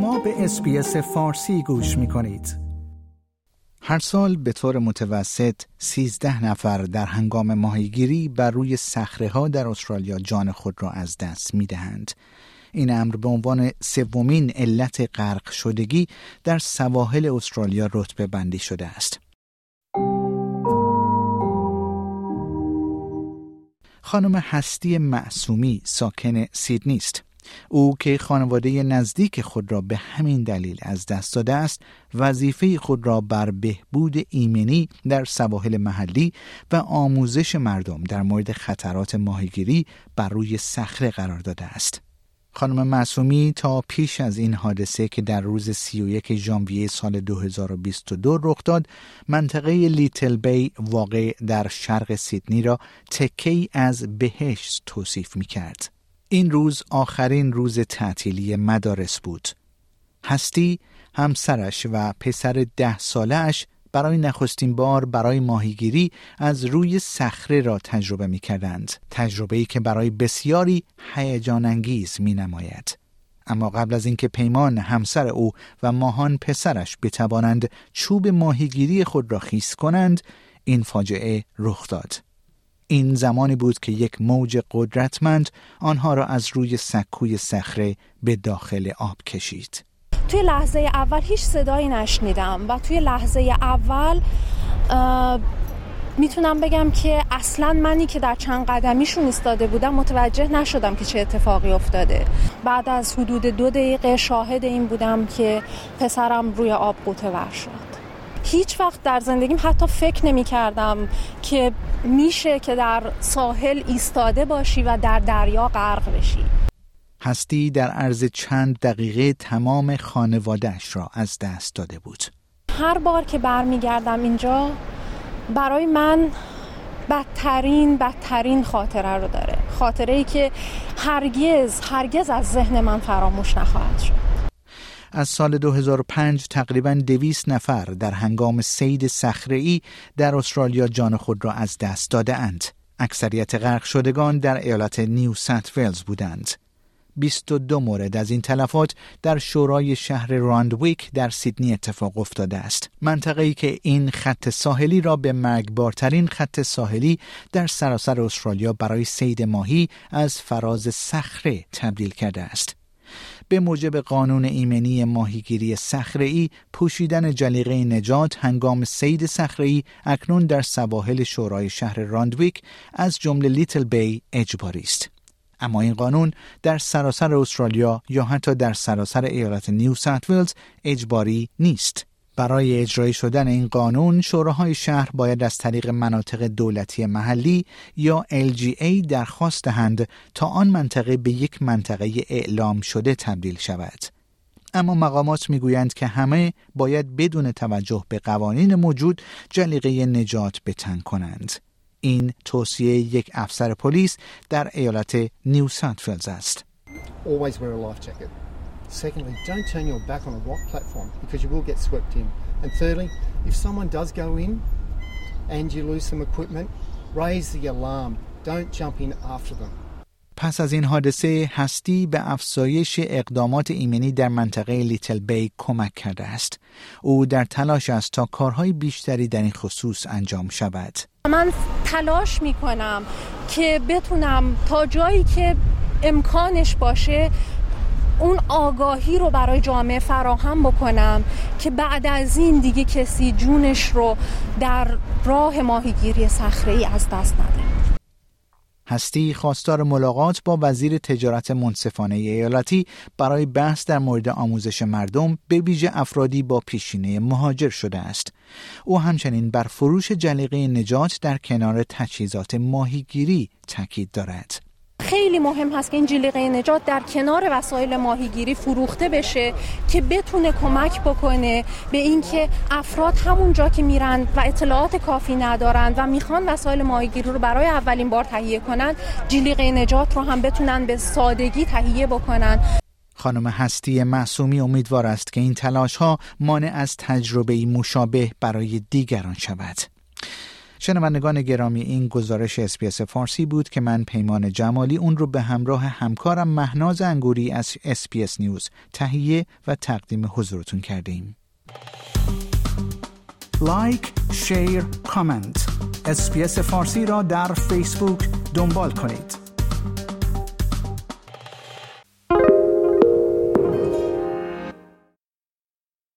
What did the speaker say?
شما به اسپیس فارسی گوش می کنید. هر سال به طور متوسط 13 نفر در هنگام ماهیگیری بر روی سخره ها در استرالیا جان خود را از دست می دهند. این امر به عنوان سومین علت غرق شدگی در سواحل استرالیا رتبه بندی شده است. خانم هستی معصومی ساکن سیدنی است. او که خانواده نزدیک خود را به همین دلیل از دست داده است وظیفه خود را بر بهبود ایمنی در سواحل محلی و آموزش مردم در مورد خطرات ماهیگیری بر روی صخره قرار داده است خانم معصومی تا پیش از این حادثه که در روز 31 ژانویه سال 2022 رخ داد منطقه لیتل بی واقع در شرق سیدنی را تکی از بهشت توصیف می کرد. این روز آخرین روز تعطیلی مدارس بود. هستی همسرش و پسر ده سالش برای نخستین بار برای ماهیگیری از روی صخره را تجربه می کردند. تجربه ای که برای بسیاری هیجان انگیز می نماید. اما قبل از اینکه پیمان همسر او و ماهان پسرش بتوانند چوب ماهیگیری خود را خیس کنند این فاجعه رخ داد. این زمانی بود که یک موج قدرتمند آنها را از روی سکوی صخره به داخل آب کشید. توی لحظه اول هیچ صدایی نشنیدم و توی لحظه اول می‌تونم بگم که اصلا منی که در چند قدمیشون ایستاده بودم متوجه نشدم که چه اتفاقی افتاده بعد از حدود دو دقیقه شاهد این بودم که پسرم روی آب قوطه ور شد هیچ وقت در زندگیم حتی فکر نمی کردم که میشه که در ساحل ایستاده باشی و در دریا غرق بشی. هستی در عرض چند دقیقه تمام خانوادهش را از دست داده بود. هر بار که برمیگردم اینجا برای من بدترین بدترین خاطره رو داره. خاطره ای که هرگز هرگز از ذهن من فراموش نخواهد شد. از سال 2005 تقریبا دویست نفر در هنگام صید صخره‌ای در استرالیا جان خود را از دست داده اند. اکثریت غرق شدگان در ایالت نیو ساوت ویلز بودند. 22 مورد از این تلفات در شورای شهر راندویک در سیدنی اتفاق افتاده است. منطقه ای که این خط ساحلی را به مرگبارترین خط ساحلی در سراسر استرالیا برای صید ماهی از فراز صخره تبدیل کرده است. به موجب قانون ایمنی ماهیگیری صخره‌ای پوشیدن جلیقه نجات هنگام صید صخره‌ای اکنون در سواحل شورای شهر راندویک از جمله لیتل بی اجباری است. اما این قانون در سراسر استرالیا یا حتی در سراسر ایالت نیو ساوت اجباری نیست. برای اجرای شدن این قانون شوراهای شهر باید از طریق مناطق دولتی محلی یا LGA درخواست دهند تا آن منطقه به یک منطقه اعلام شده تبدیل شود. اما مقامات می‌گویند که همه باید بدون توجه به قوانین موجود جلیقه نجات بتن کنند. این توصیه یک افسر پلیس در ایالت نیو ساوت است. Secondly, don't turn your back on a rock platform because you will get swept in. And thirdly, if someone does go in and you lose some equipment, raise the alarm. Don't jump in after them. پس از این حادثه هستی به افزایش اقدامات ایمنی در منطقه لیتل بی کمک کرده است. او در تلاش است تا کارهای بیشتری در این خصوص انجام شود. من تلاش می کنم که بتونم تا جایی که امکانش باشه اون آگاهی رو برای جامعه فراهم بکنم که بعد از این دیگه کسی جونش رو در راه ماهیگیری صخره از دست نده هستی خواستار ملاقات با وزیر تجارت منصفانه ایالتی برای بحث در مورد آموزش مردم به ویژه افرادی با پیشینه مهاجر شده است. او همچنین بر فروش جلیقه نجات در کنار تجهیزات ماهیگیری تاکید دارد. خیلی مهم هست که این جلیقه نجات در کنار وسایل ماهیگیری فروخته بشه که بتونه کمک بکنه به اینکه افراد همونجا که میرن و اطلاعات کافی ندارن و می‌خوان وسایل ماهیگیری رو برای اولین بار تهیه کنن جلیقه نجات رو هم بتونن به سادگی تهیه بکنن خانم هستی معصومی امیدوار است که این تلاش ها مانع از تجربه مشابه برای دیگران شود. شنوندگان گرامی این گزارش SBS فارسی بود که من پیمان جمالی اون رو به همراه همکارم مهناز انگوری از SBS News تهیه و تقدیم حضورتون کردیم. like، share، comment. SBS فارسی را در فیسبوک دنبال کنید.